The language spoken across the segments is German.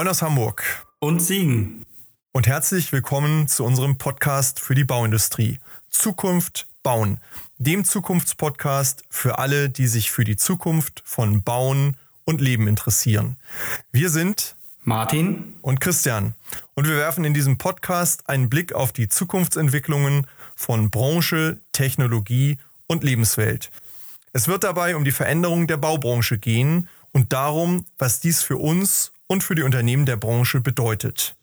Moin aus Hamburg. Und Siegen. Und herzlich willkommen zu unserem Podcast für die Bauindustrie. Zukunft bauen. Dem Zukunftspodcast für alle, die sich für die Zukunft von Bauen und Leben interessieren. Wir sind Martin und Christian. Und wir werfen in diesem Podcast einen Blick auf die Zukunftsentwicklungen von Branche, Technologie und Lebenswelt. Es wird dabei um die Veränderung der Baubranche gehen und darum, was dies für uns und für die Unternehmen der Branche bedeutet.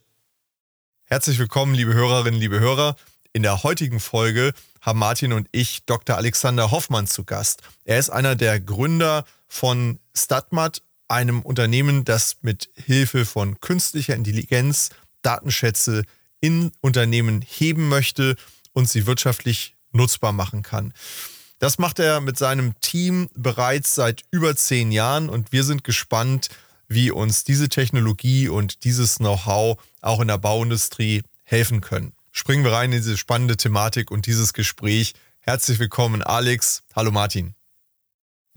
Herzlich willkommen, liebe Hörerinnen, liebe Hörer. In der heutigen Folge haben Martin und ich Dr. Alexander Hoffmann zu Gast. Er ist einer der Gründer von Statmat, einem Unternehmen, das mit Hilfe von künstlicher Intelligenz Datenschätze in Unternehmen heben möchte und sie wirtschaftlich nutzbar machen kann. Das macht er mit seinem Team bereits seit über zehn Jahren und wir sind gespannt, wie uns diese Technologie und dieses Know-how auch in der Bauindustrie helfen können. Springen wir rein in diese spannende Thematik und dieses Gespräch. Herzlich willkommen, Alex. Hallo, Martin.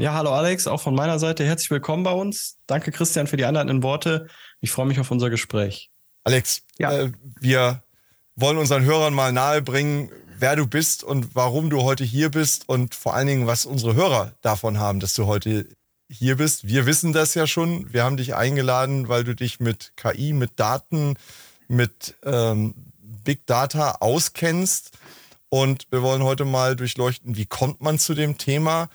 Ja, hallo Alex, auch von meiner Seite herzlich willkommen bei uns. Danke Christian für die einleitenden Worte. Ich freue mich auf unser Gespräch. Alex, ja. Äh, wir wollen unseren Hörern mal nahebringen, wer du bist und warum du heute hier bist und vor allen Dingen, was unsere Hörer davon haben, dass du heute hier bist. Wir wissen das ja schon. Wir haben dich eingeladen, weil du dich mit KI, mit Daten, mit ähm, Big Data auskennst. Und wir wollen heute mal durchleuchten, wie kommt man zu dem Thema?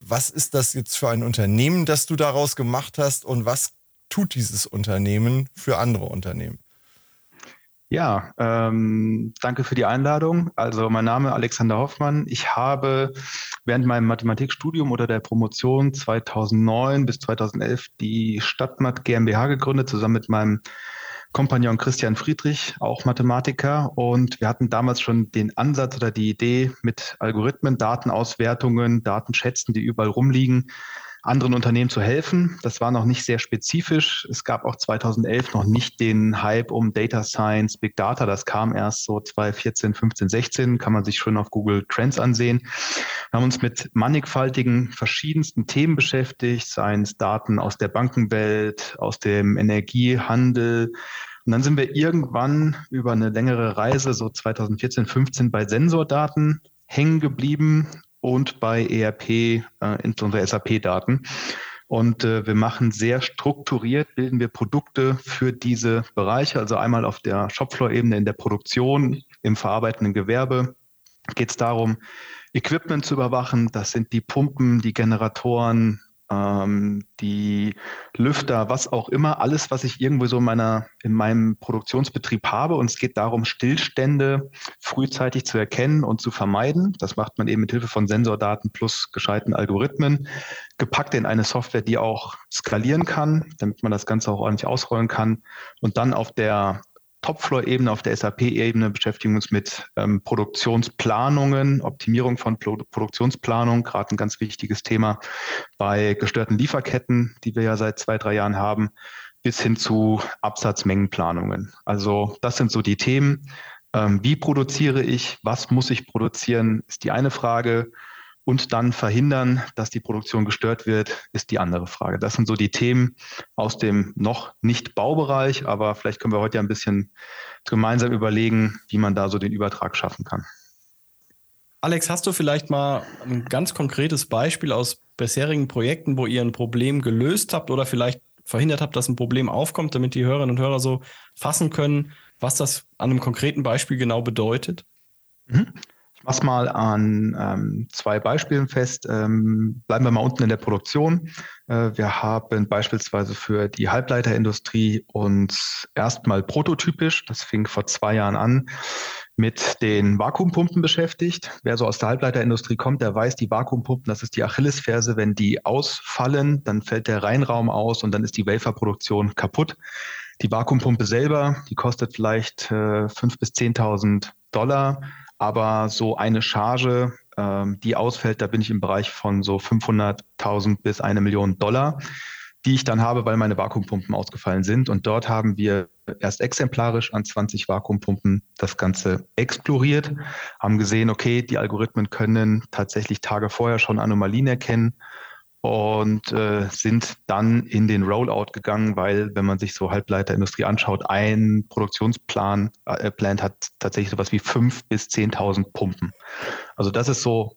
Was ist das jetzt für ein Unternehmen, das du daraus gemacht hast und was tut dieses Unternehmen für andere Unternehmen? Ja, ähm, danke für die Einladung. Also mein Name ist Alexander Hoffmann. Ich habe während meinem Mathematikstudium oder der Promotion 2009 bis 2011 die Stadtmat GmbH gegründet, zusammen mit meinem Kompagnon Christian Friedrich, auch Mathematiker. Und wir hatten damals schon den Ansatz oder die Idee mit Algorithmen, Datenauswertungen, Datenschätzen, die überall rumliegen, anderen Unternehmen zu helfen. Das war noch nicht sehr spezifisch. Es gab auch 2011 noch nicht den Hype um Data Science, Big Data. Das kam erst so 2014, 15, 16. Kann man sich schon auf Google Trends ansehen. Wir haben uns mit mannigfaltigen, verschiedensten Themen beschäftigt, seien es Daten aus der Bankenwelt, aus dem Energiehandel, und dann sind wir irgendwann über eine längere Reise, so 2014, 15, bei Sensordaten hängen geblieben und bei ERP, äh, insbesondere SAP-Daten. Und äh, wir machen sehr strukturiert, bilden wir Produkte für diese Bereiche. Also einmal auf der Shopfloor-Ebene in der Produktion, im verarbeitenden Gewerbe geht es darum, Equipment zu überwachen. Das sind die Pumpen, die Generatoren, ähm, die Lüfter, was auch immer, alles, was ich irgendwo so in, meiner, in meinem Produktionsbetrieb habe. Und es geht darum, Stillstände frühzeitig zu erkennen und zu vermeiden. Das macht man eben mit Hilfe von Sensordaten plus gescheiten Algorithmen, gepackt in eine Software, die auch skalieren kann, damit man das Ganze auch ordentlich ausrollen kann. Und dann auf der Topfloor-Ebene, auf der SAP-Ebene beschäftigen wir uns mit ähm, Produktionsplanungen, Optimierung von Pro Produktionsplanung, gerade ein ganz wichtiges Thema bei gestörten Lieferketten, die wir ja seit zwei, drei Jahren haben, bis hin zu Absatzmengenplanungen. Also das sind so die Themen. Ähm, wie produziere ich? Was muss ich produzieren? Ist die eine Frage und dann verhindern, dass die Produktion gestört wird, ist die andere Frage. Das sind so die Themen aus dem noch nicht Baubereich, aber vielleicht können wir heute ja ein bisschen gemeinsam überlegen, wie man da so den Übertrag schaffen kann. Alex, hast du vielleicht mal ein ganz konkretes Beispiel aus bisherigen Projekten, wo ihr ein Problem gelöst habt oder vielleicht verhindert habt, dass ein Problem aufkommt, damit die Hörerinnen und Hörer so fassen können, was das an einem konkreten Beispiel genau bedeutet? Mhm mache mal an ähm, zwei Beispielen fest. Ähm, bleiben wir mal unten in der Produktion. Äh, wir haben beispielsweise für die Halbleiterindustrie uns erstmal prototypisch, das fing vor zwei Jahren an, mit den Vakuumpumpen beschäftigt. Wer so aus der Halbleiterindustrie kommt, der weiß, die Vakuumpumpen, das ist die Achillesferse. Wenn die ausfallen, dann fällt der Reinraum aus und dann ist die Waferproduktion kaputt. Die Vakuumpumpe selber, die kostet vielleicht äh, 5.000 bis 10.000 Dollar aber so eine Charge, ähm, die ausfällt, da bin ich im Bereich von so 500.000 bis eine Million Dollar, die ich dann habe, weil meine Vakuumpumpen ausgefallen sind. Und dort haben wir erst exemplarisch an 20 Vakuumpumpen das Ganze exploriert, haben gesehen, okay, die Algorithmen können tatsächlich Tage vorher schon Anomalien erkennen und äh, sind dann in den Rollout gegangen, weil, wenn man sich so Halbleiterindustrie anschaut, ein Produktionsplan äh, Plant hat tatsächlich sowas wie fünf bis 10.000 Pumpen. Also das ist so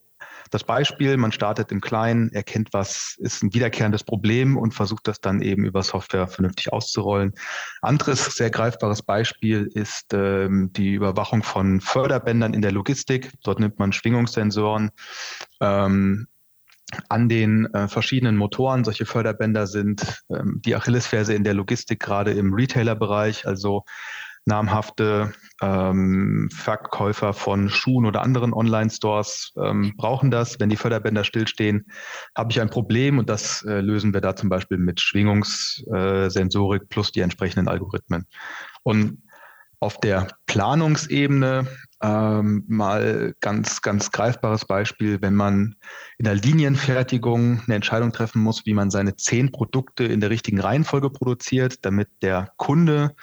das Beispiel. Man startet im Kleinen, erkennt, was ist ein wiederkehrendes Problem und versucht das dann eben über Software vernünftig auszurollen. Anderes sehr greifbares Beispiel ist ähm, die Überwachung von Förderbändern in der Logistik. Dort nimmt man Schwingungssensoren ähm, an den äh, verschiedenen Motoren. Solche Förderbänder sind ähm, die Achillesferse in der Logistik, gerade im Retailer-Bereich. Also namhafte ähm, Verkäufer von Schuhen oder anderen Online-Stores ähm, brauchen das. Wenn die Förderbänder stillstehen, habe ich ein Problem und das äh, lösen wir da zum Beispiel mit Schwingungssensorik äh, plus die entsprechenden Algorithmen. Und auf der Planungsebene ähm, mal ganz, ganz greifbares Beispiel, wenn man in der Linienfertigung eine Entscheidung treffen muss, wie man seine zehn Produkte in der richtigen Reihenfolge produziert, damit der Kunde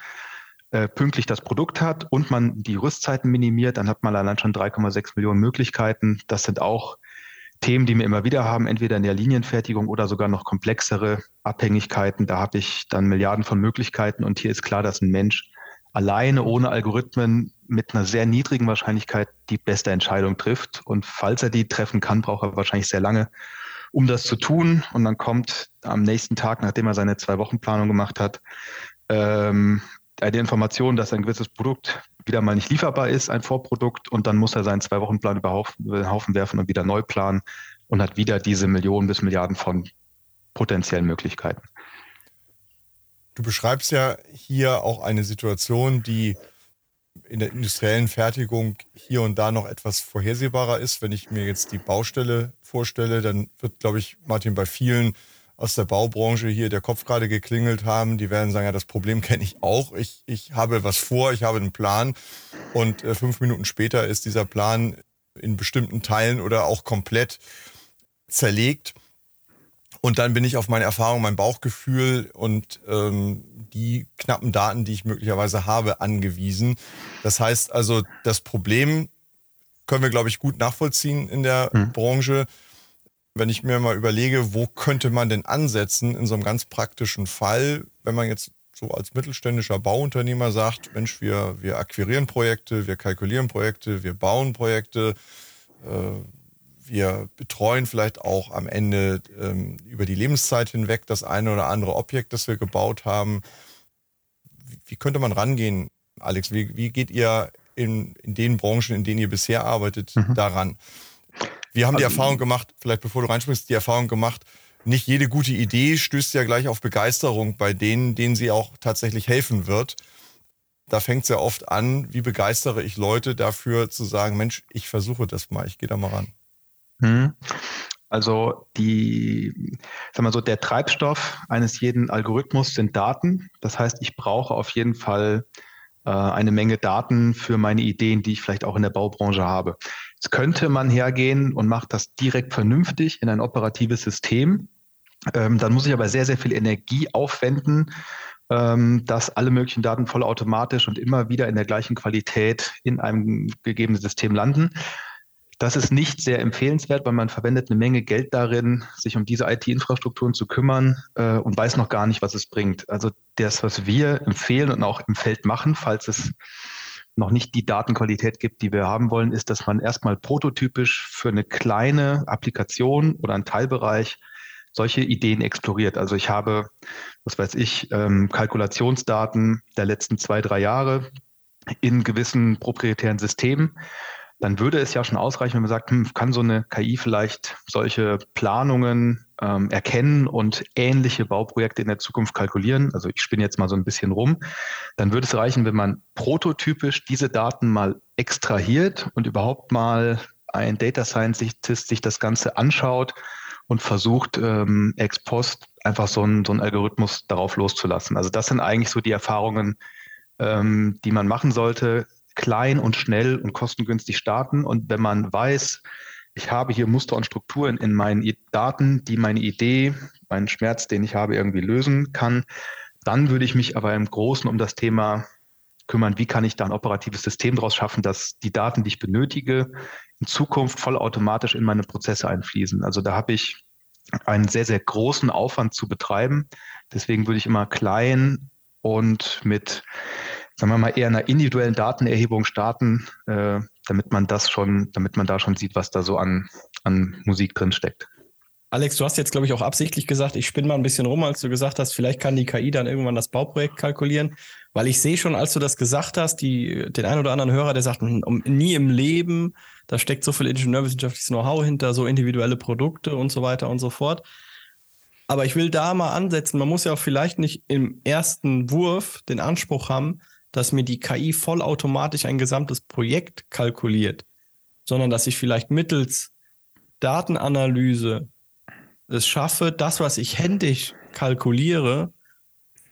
äh, pünktlich das Produkt hat und man die Rüstzeiten minimiert, dann hat man allein schon 3,6 Millionen Möglichkeiten. Das sind auch Themen, die wir immer wieder haben, entweder in der Linienfertigung oder sogar noch komplexere Abhängigkeiten. Da habe ich dann Milliarden von Möglichkeiten und hier ist klar, dass ein Mensch alleine ohne Algorithmen mit einer sehr niedrigen Wahrscheinlichkeit die beste Entscheidung trifft. Und falls er die treffen kann, braucht er wahrscheinlich sehr lange, um das zu tun. Und dann kommt am nächsten Tag, nachdem er seine Zwei-Wochen-Planung gemacht hat, ähm, eine Information, dass ein gewisses Produkt wieder mal nicht lieferbar ist, ein Vorprodukt, und dann muss er seinen Zwei-Wochen-Plan über den Haufen werfen und wieder neu planen und hat wieder diese Millionen bis Milliarden von potenziellen Möglichkeiten. Du beschreibst ja hier auch eine Situation, die in der industriellen Fertigung hier und da noch etwas vorhersehbarer ist. Wenn ich mir jetzt die Baustelle vorstelle, dann wird, glaube ich, Martin, bei vielen aus der Baubranche hier der Kopf gerade geklingelt haben. Die werden sagen, ja, das Problem kenne ich auch. Ich, ich habe was vor, ich habe einen Plan. Und äh, fünf Minuten später ist dieser Plan in bestimmten Teilen oder auch komplett zerlegt. Und dann bin ich auf meine Erfahrung, mein Bauchgefühl und ähm, die knappen Daten, die ich möglicherweise habe, angewiesen. Das heißt also, das Problem können wir, glaube ich, gut nachvollziehen in der mhm. Branche. Wenn ich mir mal überlege, wo könnte man denn ansetzen in so einem ganz praktischen Fall, wenn man jetzt so als mittelständischer Bauunternehmer sagt, Mensch, wir, wir akquirieren Projekte, wir kalkulieren Projekte, wir bauen Projekte, äh, wir betreuen vielleicht auch am Ende ähm, über die Lebenszeit hinweg das eine oder andere Objekt, das wir gebaut haben. Wie, wie könnte man rangehen, Alex? Wie, wie geht ihr in, in den Branchen, in denen ihr bisher arbeitet, mhm. daran? Wir haben also, die Erfahrung gemacht, vielleicht bevor du reinspringst, die Erfahrung gemacht, nicht jede gute Idee stößt ja gleich auf Begeisterung bei denen, denen sie auch tatsächlich helfen wird. Da fängt es ja oft an, wie begeistere ich Leute dafür zu sagen, Mensch, ich versuche das mal, ich gehe da mal ran. Hm. Also die, sag mal so, der Treibstoff eines jeden Algorithmus sind Daten. Das heißt, ich brauche auf jeden Fall äh, eine Menge Daten für meine Ideen, die ich vielleicht auch in der Baubranche habe. Jetzt könnte man hergehen und macht das direkt vernünftig in ein operatives System. Ähm, dann muss ich aber sehr, sehr viel Energie aufwenden, ähm, dass alle möglichen Daten vollautomatisch und immer wieder in der gleichen Qualität in einem gegebenen System landen. Das ist nicht sehr empfehlenswert, weil man verwendet eine Menge Geld darin, sich um diese IT-Infrastrukturen zu kümmern äh, und weiß noch gar nicht, was es bringt. Also das, was wir empfehlen und auch im Feld machen, falls es noch nicht die Datenqualität gibt, die wir haben wollen, ist, dass man erstmal prototypisch für eine kleine Applikation oder einen Teilbereich solche Ideen exploriert. Also ich habe, was weiß ich, ähm, Kalkulationsdaten der letzten zwei, drei Jahre in gewissen proprietären Systemen dann würde es ja schon ausreichen, wenn man sagt, hm, kann so eine KI vielleicht solche Planungen ähm, erkennen und ähnliche Bauprojekte in der Zukunft kalkulieren. Also ich spinne jetzt mal so ein bisschen rum. Dann würde es reichen, wenn man prototypisch diese Daten mal extrahiert und überhaupt mal ein Data Scientist sich das Ganze anschaut und versucht, ähm, ex post einfach so einen, so einen Algorithmus darauf loszulassen. Also das sind eigentlich so die Erfahrungen, ähm, die man machen sollte klein und schnell und kostengünstig starten. Und wenn man weiß, ich habe hier Muster und Strukturen in meinen Daten, die meine Idee, meinen Schmerz, den ich habe, irgendwie lösen kann, dann würde ich mich aber im Großen um das Thema kümmern, wie kann ich da ein operatives System daraus schaffen, dass die Daten, die ich benötige, in Zukunft vollautomatisch in meine Prozesse einfließen. Also da habe ich einen sehr, sehr großen Aufwand zu betreiben. Deswegen würde ich immer klein und mit, sagen wir mal, eher einer individuellen Datenerhebung starten, äh, damit man das schon, damit man da schon sieht, was da so an, an Musik drin steckt. Alex, du hast jetzt, glaube ich, auch absichtlich gesagt, ich spinne mal ein bisschen rum, als du gesagt hast, vielleicht kann die KI dann irgendwann das Bauprojekt kalkulieren. Weil ich sehe schon, als du das gesagt hast, die, den einen oder anderen Hörer, der sagt, um, nie im Leben, da steckt so viel ingenieurwissenschaftliches Know-how hinter, so individuelle Produkte und so weiter und so fort. Aber ich will da mal ansetzen, man muss ja auch vielleicht nicht im ersten Wurf den Anspruch haben, dass mir die KI vollautomatisch ein gesamtes Projekt kalkuliert, sondern dass ich vielleicht mittels Datenanalyse es schaffe, das, was ich händisch kalkuliere,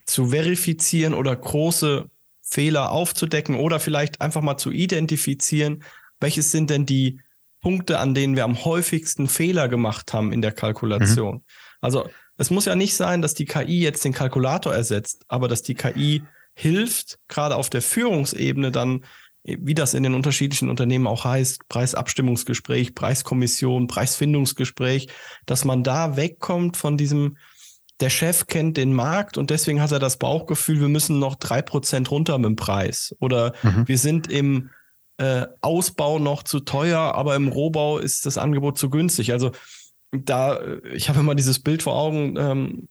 zu verifizieren oder große Fehler aufzudecken oder vielleicht einfach mal zu identifizieren, welches sind denn die Punkte, an denen wir am häufigsten Fehler gemacht haben in der Kalkulation. Mhm. Also es muss ja nicht sein, dass die KI jetzt den Kalkulator ersetzt, aber dass die KI hilft, gerade auf der Führungsebene dann, wie das in den unterschiedlichen Unternehmen auch heißt, Preisabstimmungsgespräch, Preiskommission, Preisfindungsgespräch, dass man da wegkommt von diesem, der Chef kennt den Markt und deswegen hat er das Bauchgefühl, wir müssen noch drei Prozent runter mit dem Preis. Oder mhm. wir sind im äh, Ausbau noch zu teuer, aber im Rohbau ist das Angebot zu günstig. Also da, ich habe immer dieses Bild vor Augen ähm,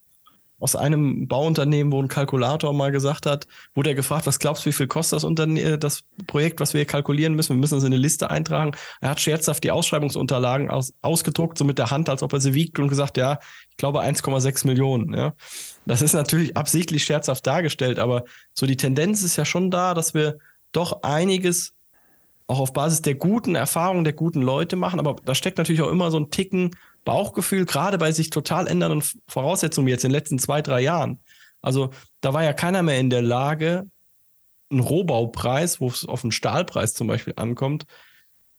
aus einem Bauunternehmen, wo ein Kalkulator mal gesagt hat, wurde er gefragt, was glaubst du, wie viel kostet das, Unterne äh, das Projekt, was wir kalkulieren müssen? Wir müssen das in eine Liste eintragen. Er hat scherzhaft die Ausschreibungsunterlagen aus, ausgedruckt, so mit der Hand, als ob er sie wiegt und gesagt, ja, ich glaube 1,6 Millionen. Ja. Das ist natürlich absichtlich scherzhaft dargestellt, aber so die Tendenz ist ja schon da, dass wir doch einiges auch auf Basis der guten Erfahrungen der guten Leute machen, aber da steckt natürlich auch immer so ein Ticken Bauchgefühl, gerade bei sich total ändernden Voraussetzungen wie jetzt in den letzten zwei, drei Jahren. Also da war ja keiner mehr in der Lage, einen Rohbaupreis, wo es auf den Stahlpreis zum Beispiel ankommt,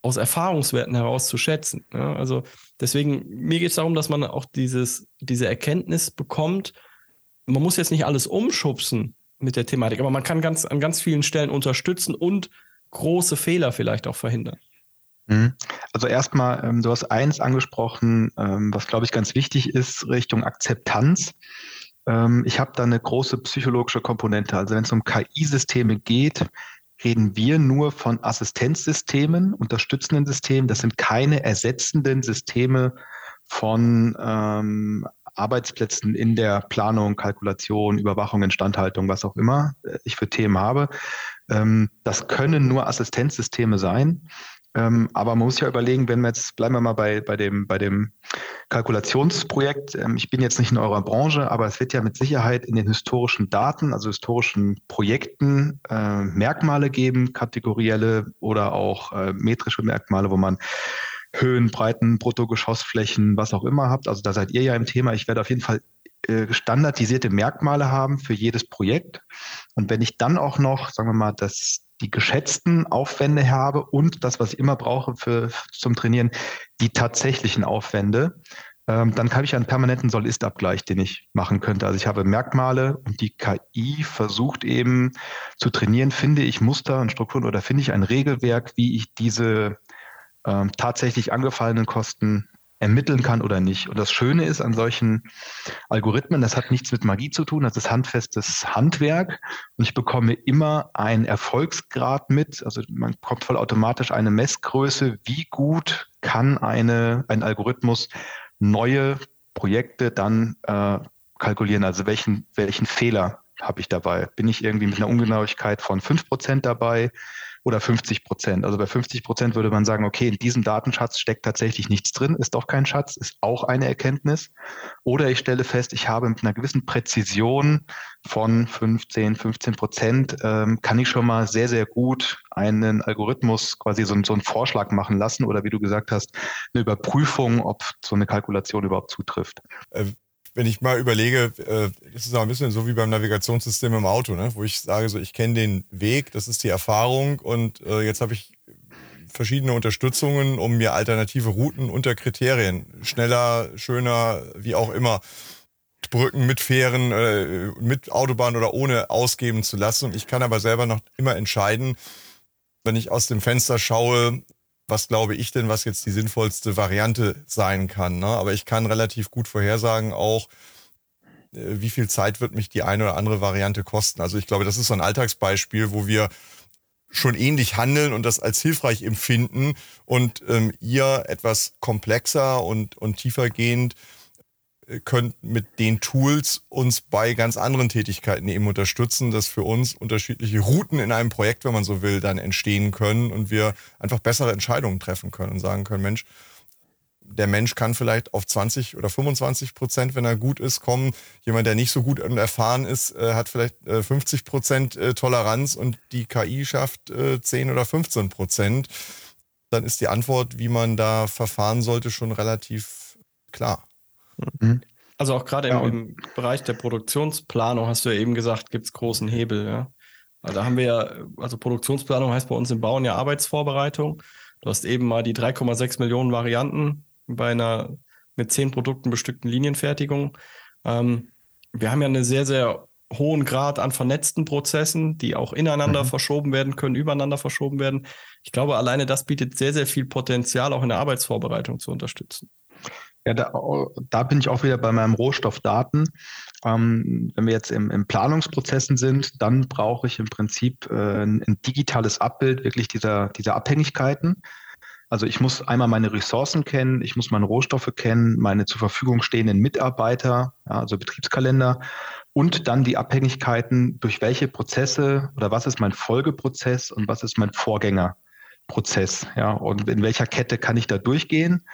aus Erfahrungswerten heraus zu schätzen. Ja, also deswegen, mir geht es darum, dass man auch dieses, diese Erkenntnis bekommt. Man muss jetzt nicht alles umschubsen mit der Thematik, aber man kann ganz, an ganz vielen Stellen unterstützen und große Fehler vielleicht auch verhindern. Mhm. Also erstmal, ähm, du hast eins angesprochen, ähm, was glaube ich ganz wichtig ist, Richtung Akzeptanz. Ähm, ich habe da eine große psychologische Komponente. Also wenn es um KI-Systeme geht, reden wir nur von Assistenzsystemen, unterstützenden Systemen. Das sind keine ersetzenden Systeme von ähm, Arbeitsplätzen in der Planung, Kalkulation, Überwachung, Instandhaltung, was auch immer äh, ich für Themen habe. Ähm, das können nur Assistenzsysteme sein. Ähm, aber man muss ja überlegen, wenn wir jetzt, bleiben wir mal bei, bei, dem, bei dem Kalkulationsprojekt. Ähm, ich bin jetzt nicht in eurer Branche, aber es wird ja mit Sicherheit in den historischen Daten, also historischen Projekten, äh, Merkmale geben, kategorielle oder auch äh, metrische Merkmale, wo man Höhen, Breiten, Bruttogeschossflächen, was auch immer habt. Also da seid ihr ja im Thema. Ich werde auf jeden Fall äh, standardisierte Merkmale haben für jedes Projekt. Und wenn ich dann auch noch, sagen wir mal, das, die geschätzten Aufwände habe und das, was ich immer brauche für, zum Trainieren, die tatsächlichen Aufwände, ähm, dann habe ich einen permanenten Soll-Ist-Abgleich, den ich machen könnte. Also ich habe Merkmale und die KI versucht eben zu trainieren, finde ich Muster und Strukturen oder finde ich ein Regelwerk, wie ich diese ähm, tatsächlich angefallenen Kosten ermitteln kann oder nicht. Und das Schöne ist an solchen Algorithmen, das hat nichts mit Magie zu tun, das ist handfestes Handwerk und ich bekomme immer einen Erfolgsgrad mit. Also man bekommt vollautomatisch eine Messgröße, wie gut kann eine, ein Algorithmus neue Projekte dann äh, kalkulieren, also welchen, welchen Fehler habe ich dabei? Bin ich irgendwie mit einer Ungenauigkeit von 5% dabei? Oder 50 Prozent. Also bei 50 Prozent würde man sagen, okay, in diesem Datenschatz steckt tatsächlich nichts drin, ist doch kein Schatz, ist auch eine Erkenntnis. Oder ich stelle fest, ich habe mit einer gewissen Präzision von 15, 15 Prozent, ähm, kann ich schon mal sehr, sehr gut einen Algorithmus quasi so, so einen Vorschlag machen lassen oder wie du gesagt hast, eine Überprüfung, ob so eine Kalkulation überhaupt zutrifft. Wenn ich mal überlege, äh, das ist auch ein bisschen so wie beim Navigationssystem im Auto, ne? wo ich sage, so ich kenne den Weg, das ist die Erfahrung und äh, jetzt habe ich verschiedene Unterstützungen, um mir alternative Routen unter Kriterien schneller, schöner, wie auch immer Brücken mit Fähren, äh, mit Autobahn oder ohne ausgeben zu lassen. Und ich kann aber selber noch immer entscheiden, wenn ich aus dem Fenster schaue, was glaube ich denn, was jetzt die sinnvollste Variante sein kann. Ne? Aber ich kann relativ gut vorhersagen auch, äh, wie viel Zeit wird mich die eine oder andere Variante kosten. Also ich glaube, das ist so ein Alltagsbeispiel, wo wir schon ähnlich handeln und das als hilfreich empfinden und ähm, ihr etwas komplexer und, und tiefergehend könnt mit den Tools uns bei ganz anderen Tätigkeiten eben unterstützen, dass für uns unterschiedliche Routen in einem Projekt, wenn man so will, dann entstehen können und wir einfach bessere Entscheidungen treffen können und sagen können, Mensch, der Mensch kann vielleicht auf 20 oder 25 Prozent, wenn er gut ist, kommen. Jemand, der nicht so gut und erfahren ist, äh, hat vielleicht 50 äh, Prozent äh, Toleranz und die KI schafft 10 oder 15 Prozent. Dann ist die Antwort, wie man da verfahren sollte, schon relativ klar. Mhm. Also auch gerade ja, im, im, Bereich der Produktionsplanung hast du ja eben gesagt, gibt es großen Hebel. Ja? Also da haben wir ja, also Produktionsplanung heißt bei uns im Bauen ja Arbeitsvorbereitung. Du hast eben mal die 3,6 Millionen Varianten bei einer mit zehn Produkten bestückten Linienfertigung. Ähm, wir haben ja einen sehr, sehr hohen Grad an vernetzten Prozessen, die auch ineinander mhm. verschoben werden können, übereinander verschoben werden. Ich glaube, alleine das bietet sehr, sehr viel Potenzial, auch in der Arbeitsvorbereitung zu unterstützen. Ja, da, da bin ich auch wieder bei meinem Rohstoff Daten. Ähm, wenn wir jetzt im, im Planungsprozessen sind, dann brauche ich im Prinzip äh, ein, ein digitales Abbild wirklich dieser, dieser Abhängigkeiten. Also ich muss einmal meine Ressourcen kennen, ich muss meine Rohstoffe kennen, meine zur Verfügung stehenden Mitarbeiter, ja, also Betriebskalender und dann die Abhängigkeiten, durch welche Prozesse oder was ist mein Folgeprozess und was ist mein Vorgängerprozess, ja, und in welcher Kette kann ich da durchgehen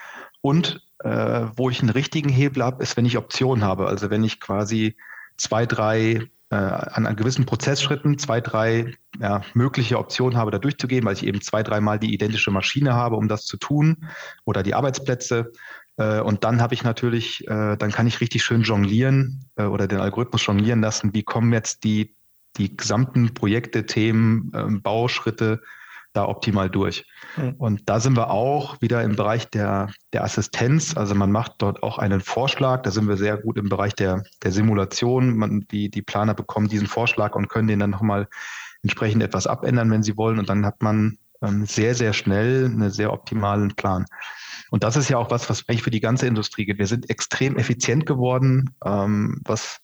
und äh, wo ich einen richtigen Hebel habe, ist, wenn ich Optionen habe, also wenn ich quasi zwei, drei äh, an, gewissen Prozessschritten zwei, drei ja, mögliche Optionen habe, da durchzugehen, weil ich eben zwei, dreimal die identische Maschine habe, um das zu tun oder die Arbeitsplätze. Äh, und dann habe ich natürlich, äh, dann kann ich richtig schön jonglieren äh, oder den Algorithmus jonglieren lassen, wie kommen jetzt die, die gesamten Projekte, Themen, ähm, Bauschritte da optimal durch. Mhm. Und da sind wir auch wieder im Bereich der, der Assistenz. Also man macht dort auch einen Vorschlag. Da sind wir sehr gut im Bereich der, der Simulation. Man, die, die Planer bekommen diesen Vorschlag und können den dann nochmal entsprechend etwas abändern, wenn sie wollen. Und dann hat man ähm, sehr, sehr schnell einen sehr optimalen Plan. Und das ist ja auch was, was eigentlich für die ganze Industrie geht. Wir sind extrem effizient geworden, ähm, was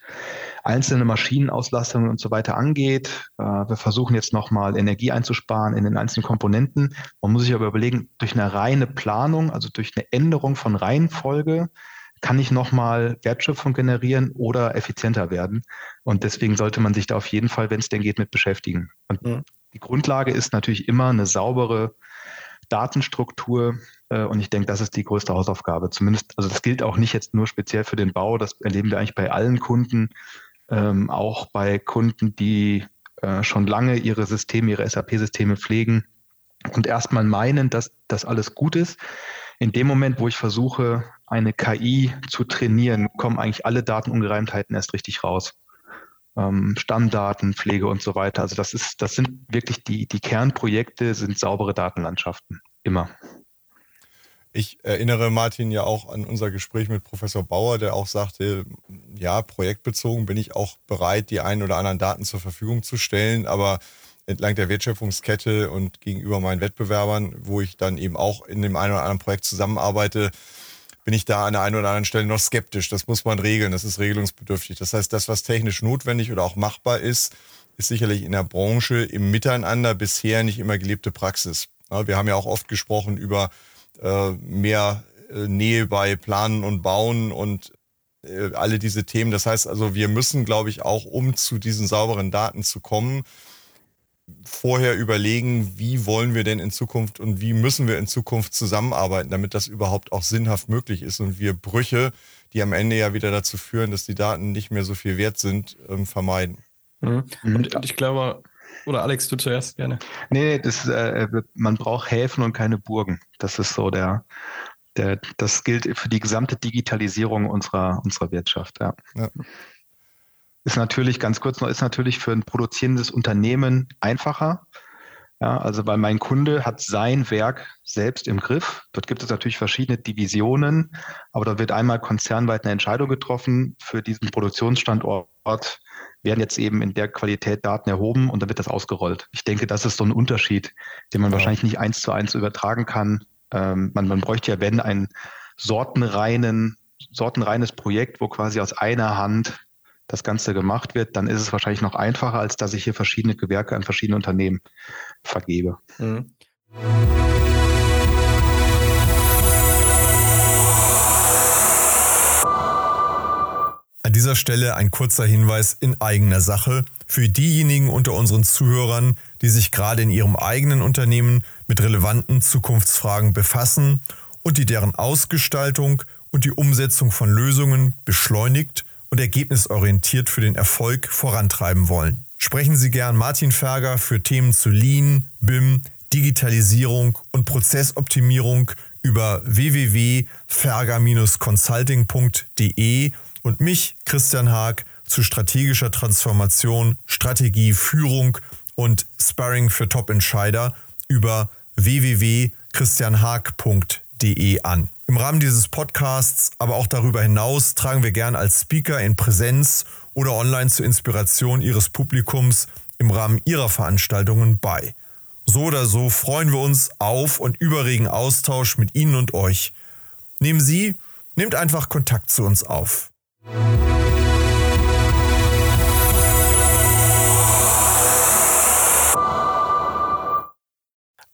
einzelne Maschinenauslastung und so weiter angeht. Äh, wir versuchen jetzt nochmal Energie einzusparen in den einzelnen Komponenten. Man muss sich aber überlegen, durch eine reine Planung, also durch eine Änderung von Reihenfolge, kann ich nochmal Wertschöpfung generieren oder effizienter werden. Und deswegen sollte man sich da auf jeden Fall, wenn es denn geht, mit beschäftigen. Und mhm. die Grundlage ist natürlich immer eine saubere Datenstruktur. Äh, und ich denke, das ist die größte Hausaufgabe. Zumindest, also das gilt auch nicht jetzt nur speziell für den Bau. Das erleben wir eigentlich bei allen Kunden ähm, auch bei Kunden, die äh, schon lange ihre Systeme, ihre SAP-Systeme pflegen und erstmal meinen, dass das alles gut ist. In dem Moment, wo ich versuche, eine KI zu trainieren, kommen eigentlich alle Datenungereimtheiten erst richtig raus. Ähm, Stammdaten, Pflege und so weiter. Also das ist, das sind wirklich die, die Kernprojekte, sind saubere Datenlandschaften. Immer. Ich erinnere Martin ja auch an unser Gespräch mit Professor Bauer, der auch sagte, ja, projektbezogen bin ich auch bereit, die einen oder anderen Daten zur Verfügung zu stellen, aber entlang der Wertschöpfungskette und gegenüber meinen Wettbewerbern, wo ich dann eben auch in dem einen oder anderen Projekt zusammenarbeite, bin ich da an der einen oder anderen Stelle noch skeptisch. Das muss man regeln, das ist regelungsbedürftig. Das heißt, das, was technisch notwendig oder auch machbar ist, ist sicherlich in der Branche im Miteinander bisher nicht immer gelebte Praxis. Wir haben ja auch oft gesprochen über äh, mehr äh, Nähe bei Planen und Bauen und äh, alle diese Themen. Das heißt also, wir müssen, glaube ich, auch, um zu diesen sauberen Daten zu kommen, vorher überlegen, wie wollen wir denn in Zukunft und wie müssen wir in Zukunft zusammenarbeiten, damit das überhaupt auch sinnhaft möglich ist und wir Brüche, die am Ende ja wieder dazu führen, dass die Daten nicht mehr so viel wert sind, ähm, vermeiden. Mhm. Und ich glaube, oder Alex, du zuerst gerne. Nee, das, äh, man braucht Häfen und keine Burgen. Das ist so der, der, das gilt für die gesamte Digitalisierung unserer, unserer Wirtschaft. Ja. ja. Ist natürlich, ganz kurz noch, ist natürlich für ein produzierendes Unternehmen einfacher, Ja, also weil mein Kunde hat sein Werk selbst im Griff. Dort gibt es natürlich verschiedene Divisionen, aber da wird einmal konzernweit eine Entscheidung getroffen. Für diesen Produktionsstandort werden jetzt eben in der Qualität Daten erhoben und dann wird das ausgerollt. Ich denke, das ist so ein Unterschied, den man ja. wahrscheinlich nicht eins zu eins übertragen kann. Ähm, man, man bräuchte ja, wenn, ein sortenreinen, sortenreines Projekt, wo quasi aus einer Hand das Ganze gemacht wird, dann ist es wahrscheinlich noch einfacher, als dass ich hier verschiedene Gewerke an verschiedene Unternehmen vergebe. Mhm. Stelle ein kurzer Hinweis in eigener Sache für diejenigen unter unseren Zuhörern, die sich gerade in ihrem eigenen Unternehmen mit relevanten Zukunftsfragen befassen und die deren Ausgestaltung und die Umsetzung von Lösungen beschleunigt und ergebnisorientiert für den Erfolg vorantreiben wollen. Sprechen Sie gern Martin Ferger für Themen zu Lean, BIM, Digitalisierung und Prozessoptimierung über www.ferger-consulting.de und mich, Christian Haag, zu strategischer Transformation, Strategie, Führung und Sparring für Top-Entscheider über www.christianhaag.de an. Im Rahmen dieses Podcasts, aber auch darüber hinaus, tragen wir gern als Speaker in Präsenz oder online zur Inspiration Ihres Publikums im Rahmen Ihrer Veranstaltungen bei. So oder so freuen wir uns auf und über regen Austausch mit Ihnen und euch. Nehmen Sie, nehmt einfach Kontakt zu uns auf.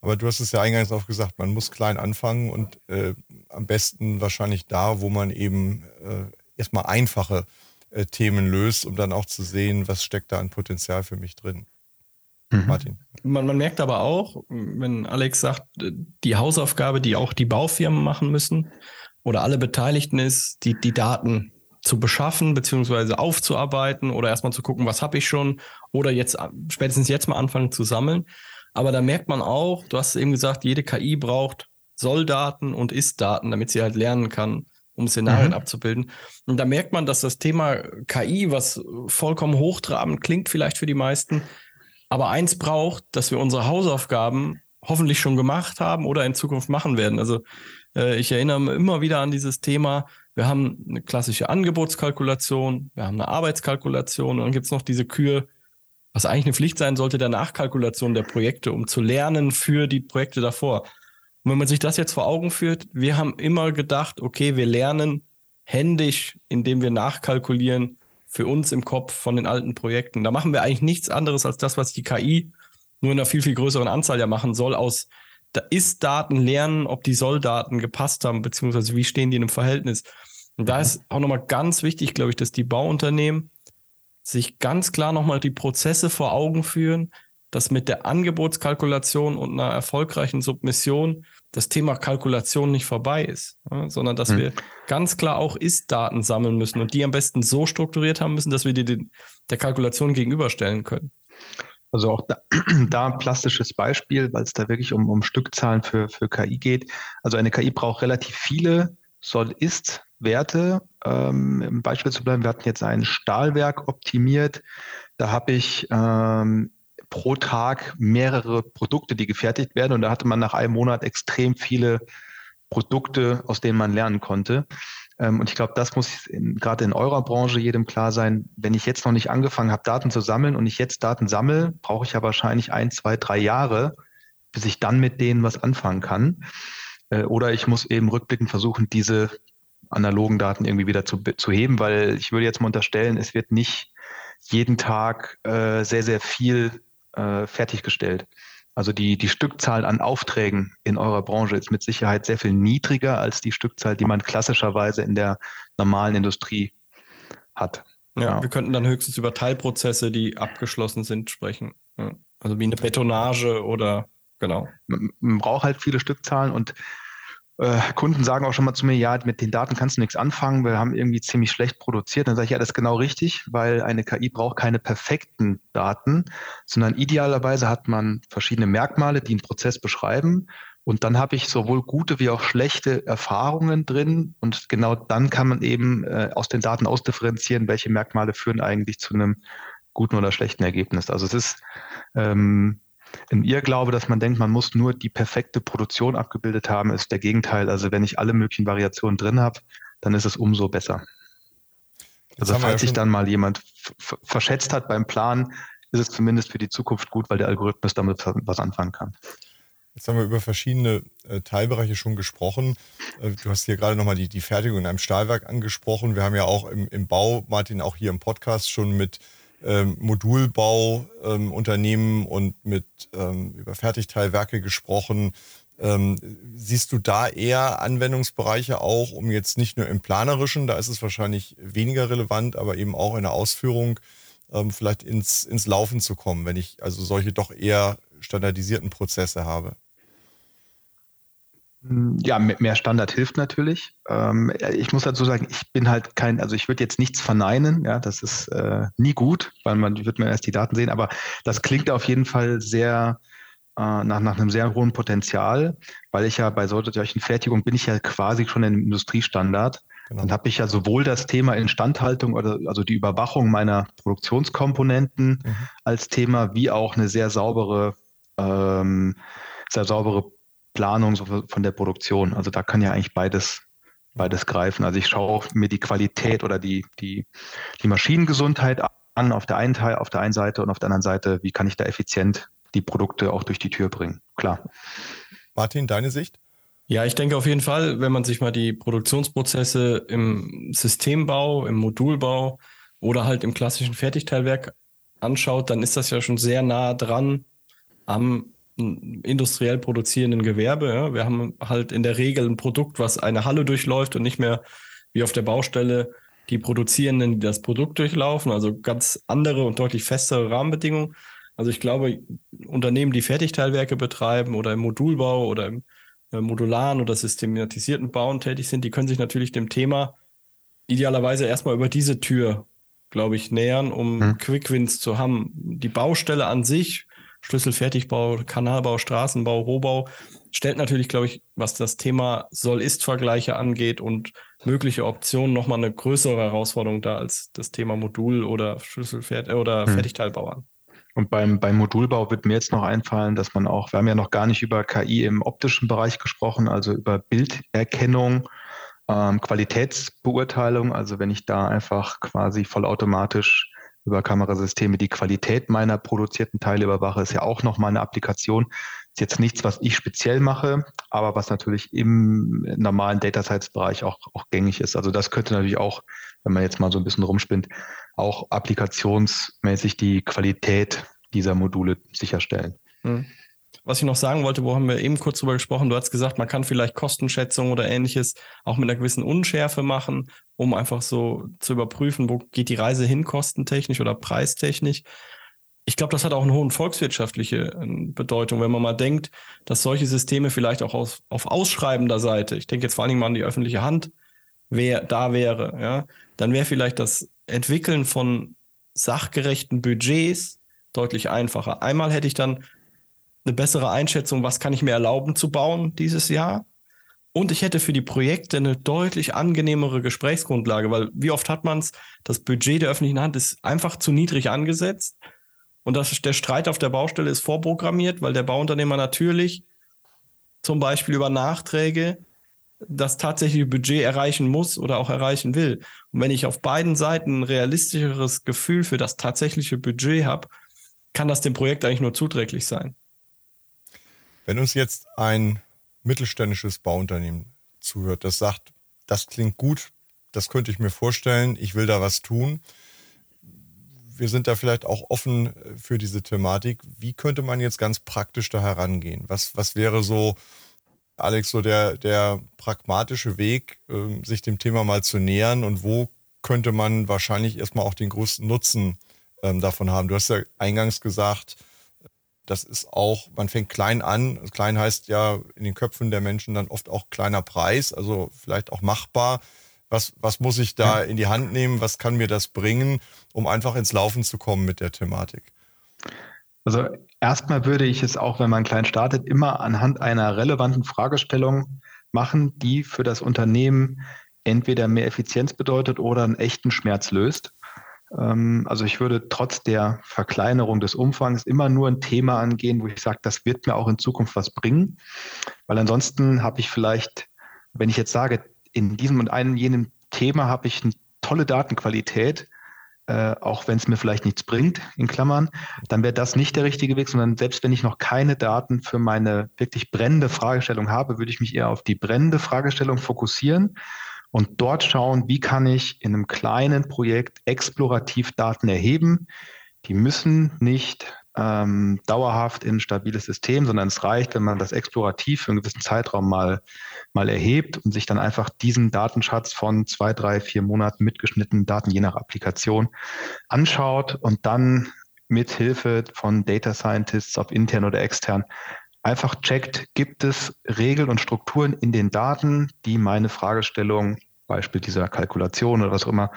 Aber du hast es ja eingangs auch gesagt, man muss klein anfangen und äh, am besten wahrscheinlich da, wo man eben äh, erstmal einfache äh, Themen löst, um dann auch zu sehen, was steckt da an Potenzial für mich drin. Mhm. Martin. Man, man merkt aber auch, wenn Alex sagt, die Hausaufgabe, die auch die Baufirmen machen müssen oder alle Beteiligten ist, die, die Daten zu beschaffen beziehungsweise aufzuarbeiten oder erstmal zu gucken, was habe ich schon oder jetzt spätestens jetzt mal anfangen zu sammeln. Aber da merkt man auch, du hast eben gesagt, jede KI braucht Solldaten und Ist-Daten, damit sie halt lernen kann, um Szenarien mhm. abzubilden. Und da merkt man, dass das Thema KI, was vollkommen hochtrabend klingt vielleicht für die meisten, aber eins braucht, dass wir unsere Hausaufgaben hoffentlich schon gemacht haben oder in Zukunft machen werden. Also äh, ich erinnere mich immer wieder an dieses Thema. Wir haben eine klassische Angebotskalkulation, wir haben eine Arbeitskalkulation und dann gibt es noch diese Kür, was eigentlich eine Pflicht sein sollte, der Nachkalkulation der Projekte, um zu lernen für die Projekte davor. Und wenn man sich das jetzt vor Augen führt, wir haben immer gedacht, okay, wir lernen händisch, indem wir nachkalkulieren für uns im Kopf von den alten Projekten. Da machen wir eigentlich nichts anderes als das, was die KI nur in einer viel, viel größeren Anzahl ja machen soll, aus da ist Daten lernen, ob die Solldaten gepasst haben, beziehungsweise wie stehen die in einem Verhältnis. Und da ist auch nochmal ganz wichtig, glaube ich, dass die Bauunternehmen sich ganz klar nochmal die Prozesse vor Augen führen, dass mit der Angebotskalkulation und einer erfolgreichen Submission das Thema Kalkulation nicht vorbei ist, sondern dass mhm. wir ganz klar auch Ist-Daten sammeln müssen und die am besten so strukturiert haben müssen, dass wir die den, der Kalkulation gegenüberstellen können. Also auch da, da ein plastisches Beispiel, weil es da wirklich um, um Stückzahlen für, für KI geht. Also eine KI braucht relativ viele Soll-Ist-Werte, ähm, im Beispiel zu bleiben, wir hatten jetzt ein Stahlwerk optimiert. Da habe ich ähm, pro Tag mehrere Produkte, die gefertigt werden. Und da hatte man nach einem Monat extrem viele Produkte, aus denen man lernen konnte. Ähm, und ich glaube, das muss gerade in eurer Branche jedem klar sein. Wenn ich jetzt noch nicht angefangen habe, Daten zu sammeln und ich jetzt Daten sammle, brauche ich ja wahrscheinlich ein, zwei, drei Jahre, bis ich dann mit denen was anfangen kann. Äh, oder ich muss eben rückblickend versuchen, diese analogen Daten irgendwie wieder zu, zu heben, weil ich würde jetzt mal unterstellen, es wird nicht jeden Tag äh, sehr, sehr viel äh, fertiggestellt. Also die, die Stückzahl an Aufträgen in eurer Branche ist mit Sicherheit sehr viel niedriger als die Stückzahl, die man klassischerweise in der normalen Industrie hat. Ja, ja. wir könnten dann höchstens über Teilprozesse, die abgeschlossen sind, sprechen. Also wie eine Betonage oder genau. Man, man braucht halt viele Stückzahlen und äh, Kunden sagen auch schon mal zu mir, ja, mit den Daten kannst du nichts anfangen, wir haben irgendwie ziemlich schlecht produziert. Dann sage ich, ja, das ist genau richtig, weil eine KI braucht keine perfekten Daten, sondern idealerweise hat man verschiedene Merkmale, die einen Prozess beschreiben. Und dann habe ich sowohl gute wie auch schlechte Erfahrungen drin. Und genau dann kann man eben äh, aus den Daten ausdifferenzieren, welche Merkmale führen eigentlich zu einem guten oder schlechten Ergebnis. Also es ist ähm, ein Irrglaube, dass man denkt, man muss nur die perfekte Produktion abgebildet haben, ist der Gegenteil. Also wenn ich alle möglichen Variationen drin habe, dann ist es umso besser. also falls ja sich dann mal jemand verschätzt hat beim Plan, ist es zumindest für die Zukunft gut, weil der Algorithmus damit was anfangen kann. Jetzt haben wir über verschiedene äh, Teilbereiche schon gesprochen. Äh, du hast hier gerade nochmal die, die Fertigung in einem Stahlwerk angesprochen. Wir haben ja auch im, im Bau, Martin, auch hier im Podcast schon mit ähm, Modulbauunternehmen ähm, und mit ähm, über Fertigteilwerke gesprochen. Ähm, siehst du da eher Anwendungsbereiche auch, um jetzt nicht nur im Planerischen, da ist es wahrscheinlich weniger relevant, aber eben auch in der Ausführung ähm, vielleicht ins, ins Laufen zu kommen, wenn ich also solche doch eher standardisierten Prozesse habe? Ja, mehr Standard hilft natürlich. Ähm, ich muss dazu sagen, ich bin halt kein, also ich würde jetzt nichts verneinen, ja, das ist äh, nie gut, weil man wird mir erst die Daten sehen, aber das klingt auf jeden Fall sehr äh, nach, nach einem sehr hohen Potenzial, weil ich ja bei solchen Fertigungen bin ich ja quasi schon im Industriestandard. Genau. Dann habe ich ja sowohl das Thema Instandhaltung oder also die Überwachung meiner Produktionskomponenten mhm. als Thema, wie auch eine sehr saubere, ähm, sehr saubere Planung von der Produktion. Also da kann ja eigentlich beides, beides greifen. Also ich schaue mir die Qualität oder die, die, die Maschinengesundheit an auf der einen Teil, auf der einen Seite und auf der anderen Seite, wie kann ich da effizient die Produkte auch durch die Tür bringen. Klar. Martin, deine Sicht? Ja, ich denke auf jeden Fall, wenn man sich mal die Produktionsprozesse im Systembau, im Modulbau oder halt im klassischen Fertigteilwerk anschaut, dann ist das ja schon sehr nah dran am industriell produzierenden Gewerbe. Ja. Wir haben halt in der Regel ein Produkt, was eine Halle durchläuft und nicht mehr wie auf der Baustelle die Produzierenden, die das Produkt durchlaufen. Also ganz andere und deutlich festere Rahmenbedingungen. Also ich glaube, Unternehmen, die Fertigteilwerke betreiben oder im Modulbau oder im äh, modularen oder systematisierten Bauen tätig sind, die können sich natürlich dem Thema idealerweise erstmal über diese Tür, glaube ich, nähern, um hm. Quickwins zu haben. Die Baustelle an sich Schlüsselfertigbau, Kanalbau, Straßenbau, Rohbau, stellt natürlich, glaube ich, was das Thema Soll-Ist-Vergleiche angeht und mögliche Optionen nochmal eine größere Herausforderung da als das Thema Modul oder Schlüsselfert oder hm. Fertigteilbau an. Und beim, beim Modulbau wird mir jetzt noch einfallen, dass man auch, wir haben ja noch gar nicht über KI im optischen Bereich gesprochen, also über Bilderkennung, ähm, Qualitätsbeurteilung, also wenn ich da einfach quasi vollautomatisch über Kamerasysteme die Qualität meiner produzierten Teile überwache, ist ja auch nochmal eine Applikation. Ist jetzt nichts, was ich speziell mache, aber was natürlich im normalen Data Science Bereich auch, auch gängig ist. Also das könnte natürlich auch, wenn man jetzt mal so ein bisschen rumspinnt, auch applikationsmäßig die Qualität dieser Module sicherstellen. Mhm. Was ich noch sagen wollte, wo haben wir eben kurz drüber gesprochen, du hast gesagt, man kann vielleicht Kostenschätzungen oder ähnliches auch mit einer gewissen Unschärfe machen, um einfach so zu überprüfen, wo geht die Reise hin, kostentechnisch oder preistechnisch. Ich glaube, das hat auch eine hohe volkswirtschaftliche ähm, Bedeutung, wenn man mal denkt, dass solche Systeme vielleicht auch aus, auf ausschreibender Seite, ich denke jetzt vor allen Dingen mal an die öffentliche Hand, wer da wäre, ja, dann wäre vielleicht das Entwickeln von sachgerechten Budgets deutlich einfacher. Einmal hätte ich dann eine bessere Einschätzung, was kann ich mir erlauben zu bauen dieses Jahr. Und ich hätte für die Projekte eine deutlich angenehmere Gesprächsgrundlage, weil wie oft hat man es, das Budget der öffentlichen Hand ist einfach zu niedrig angesetzt und das, der Streit auf der Baustelle ist vorprogrammiert, weil der Bauunternehmer natürlich zum Beispiel über Nachträge das tatsächliche Budget erreichen muss oder auch erreichen will. Und wenn ich auf beiden Seiten ein realistischeres Gefühl für das tatsächliche Budget habe, kann das dem Projekt eigentlich nur zuträglich sein. Wenn uns jetzt ein mittelständisches Bauunternehmen zuhört, das sagt, das klingt gut, das könnte ich mir vorstellen, ich will da was tun. Wir sind da vielleicht auch offen für diese Thematik. Wie könnte man jetzt ganz praktisch da herangehen? Was, was wäre so, Alex, so der, der pragmatische Weg, äh, sich dem Thema mal zu nähern und wo könnte man wahrscheinlich erstmal auch den größten Nutzen ähm, davon haben? Du hast ja eingangs gesagt, das ist auch, man fängt klein an. Klein heißt ja in den Köpfen der Menschen dann oft auch kleiner Preis, also vielleicht auch machbar. Was, was muss ich da in die Hand nehmen? Was kann mir das bringen, um einfach ins Laufen zu kommen mit der Thematik? Also erstmal würde ich es auch, wenn man klein startet, immer anhand einer relevanten Fragestellung machen, die für das Unternehmen entweder mehr Effizienz bedeutet oder einen echten Schmerz löst. Ähm, also ich würde trotz der Verkleinerung des Umfangs immer nur ein Thema angehen, wo ich sage, das wird mir auch in Zukunft was bringen. Weil ansonsten habe ich vielleicht, wenn ich jetzt sage, in diesem und einem jenem Thema habe ich eine tolle Datenqualität, äh, auch wenn es mir vielleicht nichts bringt, in Klammern, dann wäre das nicht der richtige Weg, sondern selbst wenn ich noch keine Daten für meine wirklich brennende Fragestellung habe, würde ich mich eher auf die brennende Fragestellung fokussieren und dort schauen, wie kann ich in einem kleinen Projekt explorativ Daten erheben. Die müssen nicht ähm, dauerhaft in ein stabiles System, sondern es reicht, wenn man das explorativ für einen gewissen Zeitraum mal, mal erhebt und sich dann einfach diesen Datenschatz von zwei, drei, vier Monaten mitgeschnittenen Daten je nach Applikation anschaut und dann mit Hilfe von Data Scientists, ob intern oder extern, einfach checkt, gibt es Regeln und Strukturen in den Daten, die meine Fragestellung, Beispiel dieser Kalkulation oder was auch immer,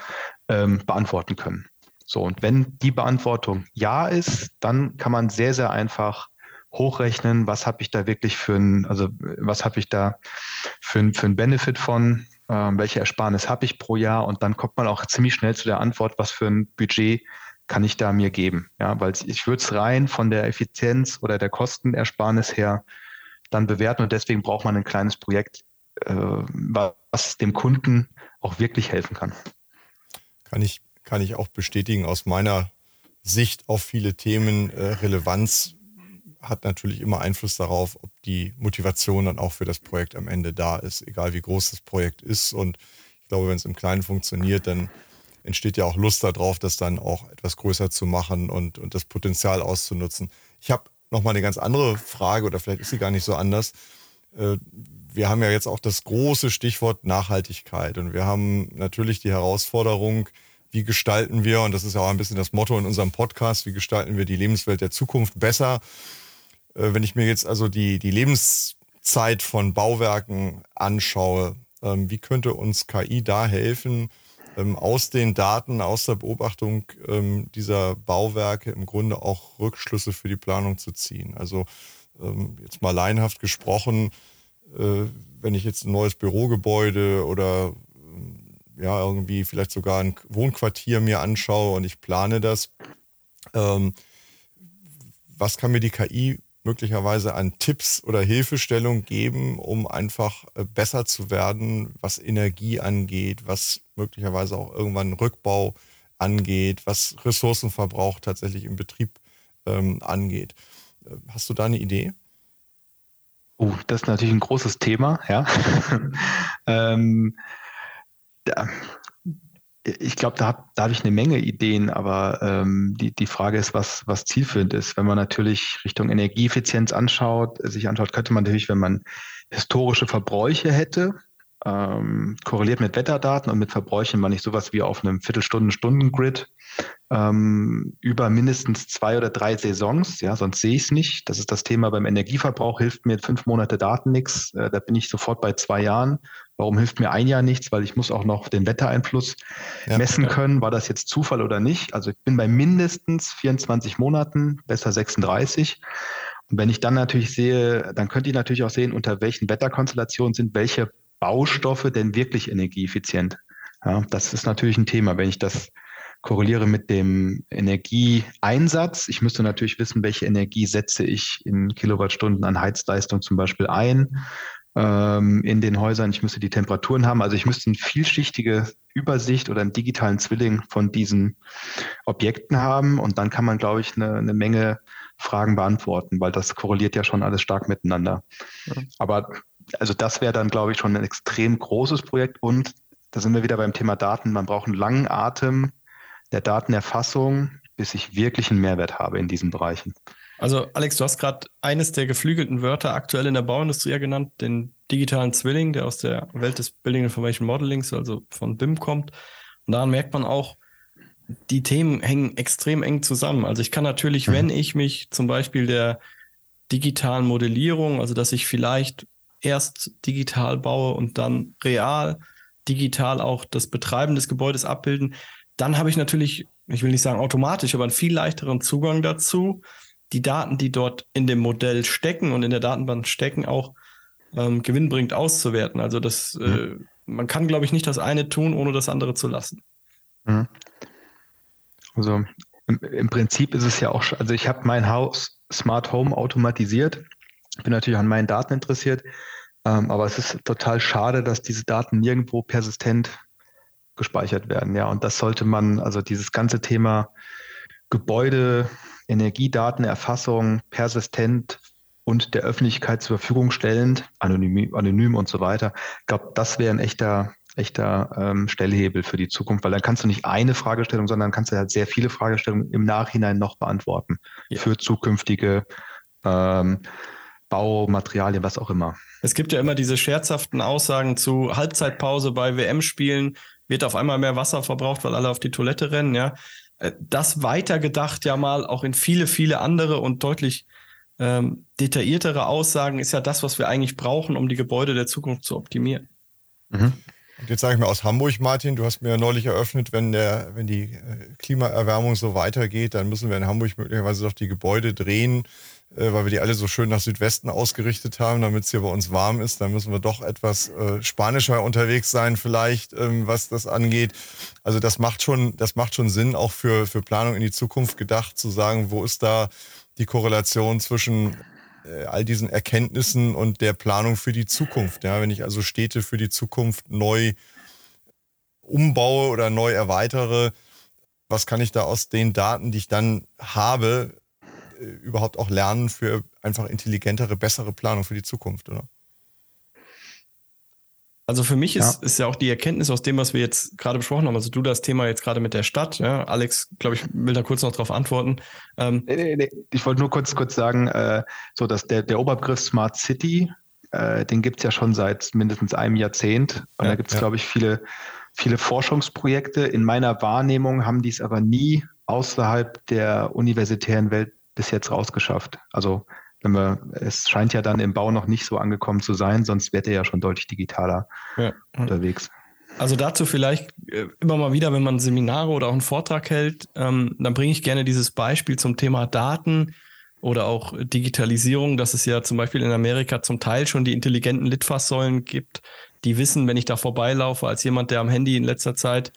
ähm, beantworten können. So, und wenn die Beantwortung ja ist, dann kann man sehr, sehr einfach hochrechnen, was habe ich da wirklich für ein, also was habe ich da für ein, für ein Benefit von, äh, welche Ersparnis habe ich pro Jahr und dann kommt man auch ziemlich schnell zu der Antwort, was für ein Budget kann ich da mir geben. Ja, weil ich würde es rein von der Effizienz oder der Kostenersparnis her dann bewerten und deswegen braucht man ein kleines Projekt, äh, was dem Kunden auch wirklich helfen kann. Kann ich, kann ich auch bestätigen aus meiner Sicht auf viele Themen. Äh, Relevanz hat natürlich immer Einfluss darauf, ob die Motivation dann auch für das Projekt am Ende da ist, egal wie groß das Projekt ist. Und ich glaube, wenn es im Kleinen funktioniert, dann entsteht ja auch Lust darauf, das dann auch etwas größer zu machen und, und das Potenzial auszunutzen. Ich habe nochmal eine ganz andere Frage oder vielleicht ist sie gar nicht so anders. Äh, wir haben ja jetzt auch das große Stichwort Nachhaltigkeit und wir haben natürlich die Herausforderung, wie gestalten wir, und das ist ja auch ein bisschen das Motto in unserem Podcast, wie gestalten wir die Lebenswelt der Zukunft besser. Äh, wenn ich mir jetzt also die, die Lebenszeit von Bauwerken anschaue, ähm, wie könnte uns KI da helfen, aus den Daten, aus der Beobachtung ähm, dieser Bauwerke im Grunde auch Rückschlüsse für die Planung zu ziehen. Also ähm, jetzt mal laienhaft gesprochen, äh, wenn ich jetzt ein neues Bürogebäude oder ja irgendwie vielleicht sogar ein Wohnquartier mir anschaue und ich plane das, ähm, was kann mir die KI möglicherweise an Tipps oder Hilfestellung geben, um einfach äh, besser zu werden, was Energie angeht, was möglicherweise auch irgendwann Rückbau angeht, was Ressourcenverbrauch tatsächlich im Betrieb ähm, angeht. Äh, hast du da eine Idee? Oh, das ist natürlich ein großes Thema, ja. ähm, da, ich glaube, da, da habe ich eine Menge Ideen, aber ähm, die, die Frage ist, was, was zielführend ist. Wenn man natürlich Richtung Energieeffizienz anschaut, sich anschaut, könnte man natürlich, wenn man historische Verbräuche hätte, ähm, korreliert mit Wetterdaten und mit Verbräuchen, man nicht sowas wie auf einem Viertelstunden-Stunden-Grid ähm, über mindestens zwei oder drei Saisons, ja, sonst sehe ich es nicht. Das ist das Thema beim Energieverbrauch, hilft mir fünf Monate Daten nichts. Äh, da bin ich sofort bei zwei Jahren. Warum hilft mir ein Jahr nichts? Weil ich muss auch noch den Wettereinfluss ja. messen können. War das jetzt Zufall oder nicht? Also ich bin bei mindestens 24 Monaten, besser 36. Und wenn ich dann natürlich sehe, dann könnte ich natürlich auch sehen, unter welchen Wetterkonstellationen sind welche Baustoffe denn wirklich energieeffizient. Ja, das ist natürlich ein Thema. Wenn ich das korreliere mit dem Energieeinsatz, ich müsste natürlich wissen, welche Energie setze ich in Kilowattstunden an Heizleistung zum Beispiel ein ähm, in den Häusern. Ich müsste die Temperaturen haben. Also ich müsste eine vielschichtige Übersicht oder einen digitalen Zwilling von diesen Objekten haben. Und dann kann man, glaube ich, eine, eine Menge Fragen beantworten, weil das korreliert ja schon alles stark miteinander. Ja. Aber also das wäre dann, glaube ich, schon ein extrem großes Projekt. Und da sind wir wieder beim Thema Daten. Man braucht einen langen Atem der Datenerfassung, bis ich wirklich einen Mehrwert habe in diesen Bereichen. Also Alex, du hast gerade eines der geflügelten Wörter aktuell in der Bauindustrie ja genannt, den digitalen Zwilling, der aus der Welt des Building Information Modelings, also von BIM kommt. Und daran merkt man auch, die Themen hängen extrem eng zusammen. Also ich kann natürlich, mhm. wenn ich mich zum Beispiel der digitalen Modellierung, also dass ich vielleicht erst digital baue und dann real digital auch das Betreiben des Gebäudes abbilden, dann habe ich natürlich, ich will nicht sagen automatisch, aber einen viel leichteren Zugang dazu, die Daten, die dort in dem Modell stecken und in der Datenbank stecken, auch ähm, gewinnbringend auszuwerten. Also das, mhm. äh, man kann, glaube ich, nicht das eine tun, ohne das andere zu lassen. Mhm. Also im, im Prinzip ist es ja auch, also ich habe mein Haus Smart Home automatisiert, bin natürlich an meinen Daten interessiert, ähm, aber es ist total schade, dass diese Daten nirgendwo persistent gespeichert werden. Ja, und das sollte man, also dieses ganze Thema Gebäude, Energiedatenerfassung persistent und der Öffentlichkeit zur Verfügung stellend, anonym, anonym und so weiter. Ich glaube, das wäre ein echter, echter ähm, Stellhebel für die Zukunft, weil dann kannst du nicht eine Fragestellung, sondern kannst du halt sehr viele Fragestellungen im Nachhinein noch beantworten ja. für zukünftige ähm, Baumaterialien, was auch immer. Es gibt ja immer diese scherzhaften Aussagen zu Halbzeitpause bei WM-Spielen, wird auf einmal mehr Wasser verbraucht, weil alle auf die Toilette rennen, ja. Äh, das weitergedacht ja mal auch in viele, viele andere und deutlich ähm, detailliertere Aussagen ist ja das, was wir eigentlich brauchen, um die Gebäude der Zukunft zu optimieren. Mhm. Und jetzt sage ich mal aus Hamburg, Martin, du hast mir ja neulich eröffnet, wenn, der, wenn die äh, Klimaerwärmung so weitergeht, dann müssen wir in Hamburg möglicherweise doch die Gebäude drehen, äh, weil wir die alle so schön nach Südwesten ausgerichtet haben, damit es hier bei uns warm ist. Dann müssen wir doch etwas äh, spanischer unterwegs sein, vielleicht, ähm, was das angeht. Also das macht schon, das macht schon Sinn, auch für, für Planung in die Zukunft gedacht, zu sagen, wo ist da die Korrelation zwischen äh, all diesen Erkenntnissen und der Planung für die Zukunft. Ja, wenn ich also Städte für die Zukunft neu umbaue oder neu erweitere, was kann ich da aus den Daten, die ich dann habe, überhaupt auch lernen für einfach intelligentere, bessere Planung für die Zukunft, oder? Also für mich ist, ja. ist ja auch die Erkenntnis aus dem, was wir jetzt gerade besprochen haben, also du das Thema jetzt gerade mit der Stadt, ja, Alex, glaube ich, will da kurz noch drauf antworten. Ähm, nee, nee, nee. Ich wollte nur kurz, kurz sagen, äh, so dass der, der Oberbegriff Smart City, äh, den gibt es ja schon seit mindestens einem Jahrzehnt. Und ja, da gibt es, ja. glaube ich, viele, viele Forschungsprojekte. In meiner Wahrnehmung haben die es aber nie außerhalb der universitären Welt bis jetzt rausgeschafft. Also wenn wir, es scheint ja dann im Bau noch nicht so angekommen zu sein, sonst wäre er ja schon deutlich digitaler ja. unterwegs. Also dazu vielleicht äh, immer mal wieder, wenn man Seminare oder auch einen Vortrag hält, ähm, dann bringe ich gerne dieses Beispiel zum Thema Daten oder auch Digitalisierung, dass es ja zum Beispiel in Amerika zum Teil schon die intelligenten Litfaßsäulen gibt, die wissen, wenn ich da vorbeilaufe, als jemand, der am Handy in letzter Zeit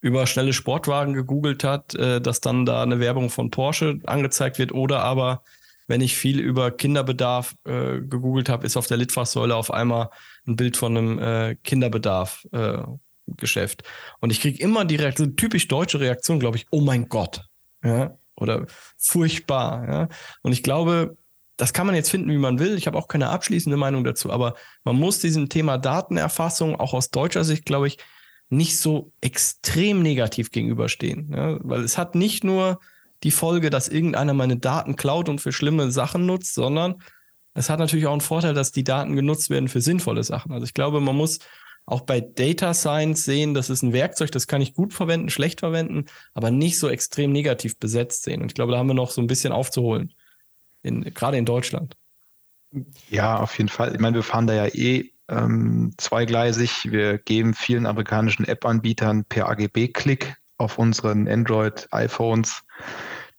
über schnelle Sportwagen gegoogelt hat, äh, dass dann da eine Werbung von Porsche angezeigt wird oder aber wenn ich viel über Kinderbedarf äh, gegoogelt habe, ist auf der Litfaßsäule auf einmal ein Bild von einem äh, Kinderbedarf äh, Geschäft. Und ich kriege immer die Reaktion, typisch deutsche Reaktion, glaube ich, oh mein Gott. Ja? Oder furchtbar. Ja? Und ich glaube, das kann man jetzt finden, wie man will. Ich habe auch keine abschließende Meinung dazu, aber man muss diesem Thema Datenerfassung auch aus deutscher Sicht, glaube ich, nicht so extrem negativ gegenüberstehen. Ja? Weil es hat nicht nur die Folge, dass irgendeiner meine Daten klaut und für schlimme Sachen nutzt, sondern es hat natürlich auch einen Vorteil, dass die Daten genutzt werden für sinnvolle Sachen. Also ich glaube, man muss auch bei Data Science sehen, das ist ein Werkzeug, das kann ich gut verwenden, schlecht verwenden, aber nicht so extrem negativ besetzt sehen. Und ich glaube, da haben wir noch so ein bisschen aufzuholen, in, gerade in Deutschland. Ja, auf jeden Fall. Ich meine, wir fahren da ja eh ähm, zweigleisig. Wir geben vielen amerikanischen App-Anbietern per AGB-Klick auf unseren Android-iPhones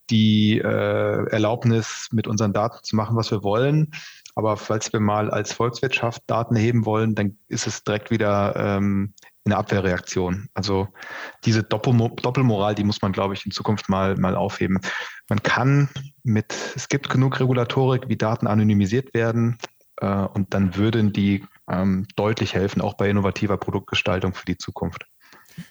die äh, Erlaubnis, mit unseren Daten zu machen, was wir wollen. Aber falls wir mal als Volkswirtschaft Daten erheben wollen, dann ist es direkt wieder ähm, eine Abwehrreaktion. Also diese Doppelmo Doppelmoral, die muss man, glaube ich, in Zukunft mal, mal aufheben. Man kann mit, es gibt genug Regulatorik, wie Daten anonymisiert werden, äh, und dann würden die ähm, deutlich helfen, auch bei innovativer Produktgestaltung für die Zukunft.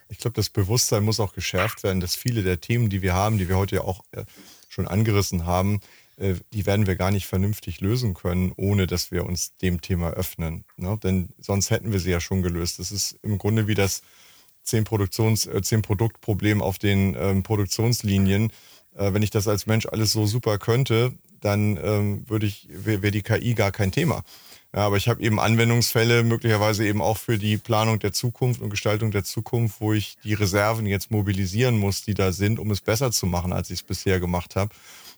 Ich glaube, das Bewusstsein muss auch geschärft werden, dass viele der Themen, die wir haben, die wir heute ja auch äh, schon angerissen haben, äh, die werden wir gar nicht vernünftig lösen können, ohne dass wir uns dem Thema öffnen. Ne? Denn sonst hätten wir sie ja schon gelöst. Das ist im Grunde wie das 10 Produktions, äh, 10 Produktproblem auf den ähm, Produktionslinien. Äh, wenn ich das als Mensch alles so super könnte, dann ähm, würde ich, wäre wär die KI gar kein Thema. Ja, aber ich habe eben Anwendungsfälle, möglicherweise eben auch für die Planung der Zukunft und Gestaltung der Zukunft, wo ich die Reserven jetzt mobilisieren muss, die da sind, um es besser zu machen, als ich es bisher gemacht habe.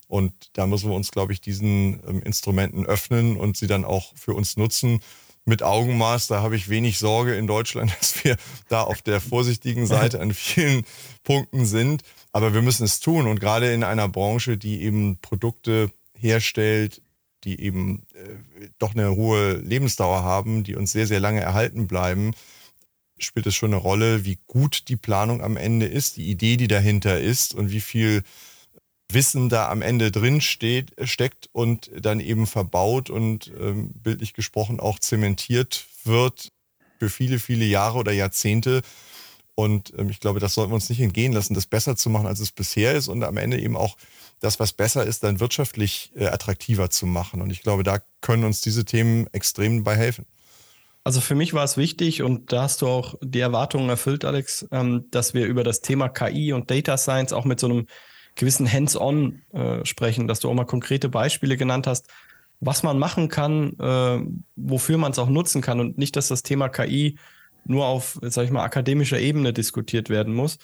Und da müssen wir uns, glaube ich, diesen ähm, Instrumenten öffnen und sie dann auch für uns nutzen. Mit Augenmaß, da habe ich wenig Sorge in Deutschland, dass wir da auf der vorsichtigen Seite an vielen Punkten sind. Aber wir müssen es tun. Und gerade in einer Branche, die eben Produkte herstellt, die eben äh, doch eine hohe Lebensdauer haben, die uns sehr, sehr lange erhalten bleiben, spielt es schon eine Rolle, wie gut die Planung am Ende ist, die Idee, die dahinter ist und wie viel Wissen da am Ende drin steht, steckt und dann eben verbaut und ähm, bildlich gesprochen auch zementiert wird für viele, viele Jahre oder Jahrzehnte. Und ähm, ich glaube, das sollten wir uns nicht entgehen lassen, das besser zu machen, als es bisher ist und am Ende eben auch das, was besser ist, dann wirtschaftlich äh, attraktiver zu machen. Und ich glaube, da können uns diese Themen extrem bei helfen. Also für mich war es wichtig und da hast du auch die Erwartungen erfüllt, Alex, ähm, dass wir über das Thema KI und Data Science auch mit so einem gewissen Hands-on äh, sprechen, dass du auch mal konkrete Beispiele genannt hast, was man machen kann, äh, wofür man es auch nutzen kann und nicht, dass das Thema KI nur auf, sag ich mal, akademischer Ebene diskutiert werden muss.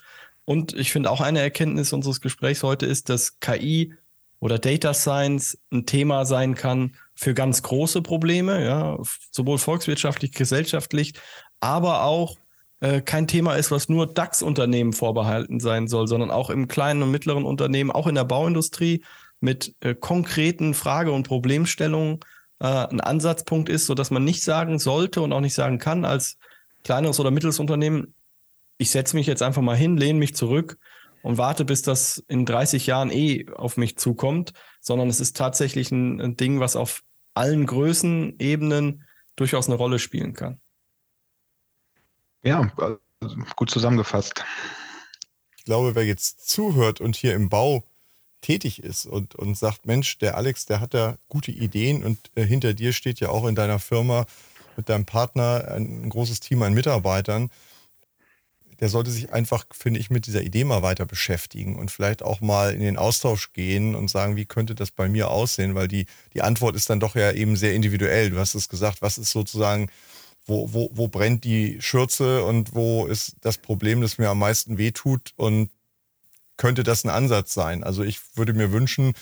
Und ich finde auch eine Erkenntnis unseres Gesprächs heute ist, dass KI oder Data Science ein Thema sein kann für ganz große Probleme, ja, sowohl volkswirtschaftlich, gesellschaftlich, aber auch äh, kein Thema ist, was nur DAX-Unternehmen vorbehalten sein soll, sondern auch im kleinen und mittleren Unternehmen, auch in der Bauindustrie mit äh, konkreten Frage- und Problemstellungen äh, ein Ansatzpunkt ist, sodass man nicht sagen sollte und auch nicht sagen kann als kleineres oder mittleres Unternehmen, ich setze mich jetzt einfach mal hin, lehne mich zurück und warte, bis das in 30 Jahren eh auf mich zukommt, sondern es ist tatsächlich ein, ein Ding, was auf allen Größenebenen durchaus eine Rolle spielen kann. Ja, gut zusammengefasst. Ich glaube, wer jetzt zuhört und hier im Bau tätig ist und, und sagt, Mensch, der Alex, der hat da gute Ideen und äh, hinter dir steht ja auch in deiner Firma mit deinem Partner ein, ein großes Team an Mitarbeitern, der sollte sich einfach, finde ich, mit dieser Idee mal weiter beschäftigen und vielleicht auch mal in den Austausch gehen und sagen, wie könnte das bei mir aussehen, weil die, die Antwort ist dann doch ja eben sehr individuell. Du hast es gesagt, was ist sozusagen, wo, wo, wo brennt die Schürze und wo ist das Problem, das mir am meisten wehtut und könnte das ein Ansatz sein? Also ich würde mir wünschen,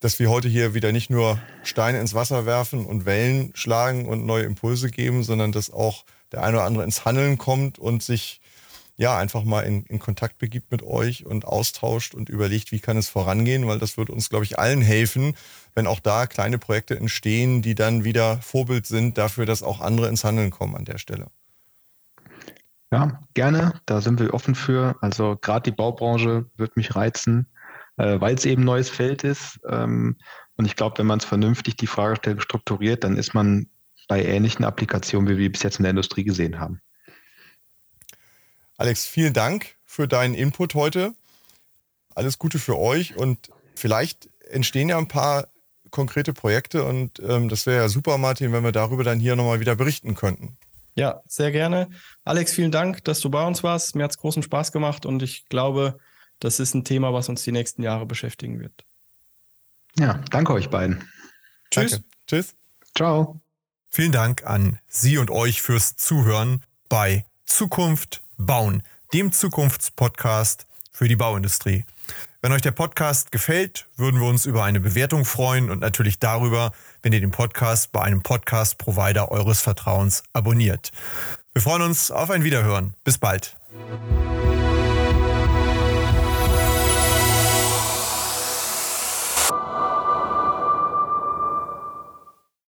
dass wir heute hier wieder nicht nur Steine ins Wasser werfen und Wellen schlagen und neue Impulse geben, sondern dass auch der eine oder andere ins Handeln kommt und sich ja, einfach mal in, in Kontakt begibt mit euch und austauscht und überlegt, wie kann es vorangehen, weil das wird uns, glaube ich, allen helfen, wenn auch da kleine Projekte entstehen, die dann wieder Vorbild sind dafür, dass auch andere ins Handeln kommen an der Stelle. Ja, gerne. Da sind wir offen für. Also gerade die Baubranche wird mich reizen, äh, weil es eben ein neues Feld ist. Ähm, und ich glaube, wenn man es vernünftig die Fragestellung strukturiert, dann ist man bei ähnlichen Applikationen, wie wir bis jetzt in der Industrie gesehen haben. Alex, vielen Dank für deinen Input heute. Alles Gute für euch und vielleicht entstehen ja ein paar konkrete Projekte und ähm, das wäre ja super, Martin, wenn wir darüber dann hier nochmal wieder berichten könnten. Ja, sehr gerne. Alex, vielen Dank, dass du bei uns warst. Mir hat es großen Spaß gemacht und ich glaube, das ist ein Thema, was uns die nächsten Jahre beschäftigen wird. Ja, danke euch beiden. Tschüss. Danke. Tschüss. Ciao. Vielen Dank an Sie und euch fürs Zuhören bei Zukunft Bauen, dem Zukunftspodcast für die Bauindustrie. Wenn euch der Podcast gefällt, würden wir uns über eine Bewertung freuen und natürlich darüber, wenn ihr den Podcast bei einem Podcast-Provider eures Vertrauens abonniert. Wir freuen uns auf ein Wiederhören. Bis bald.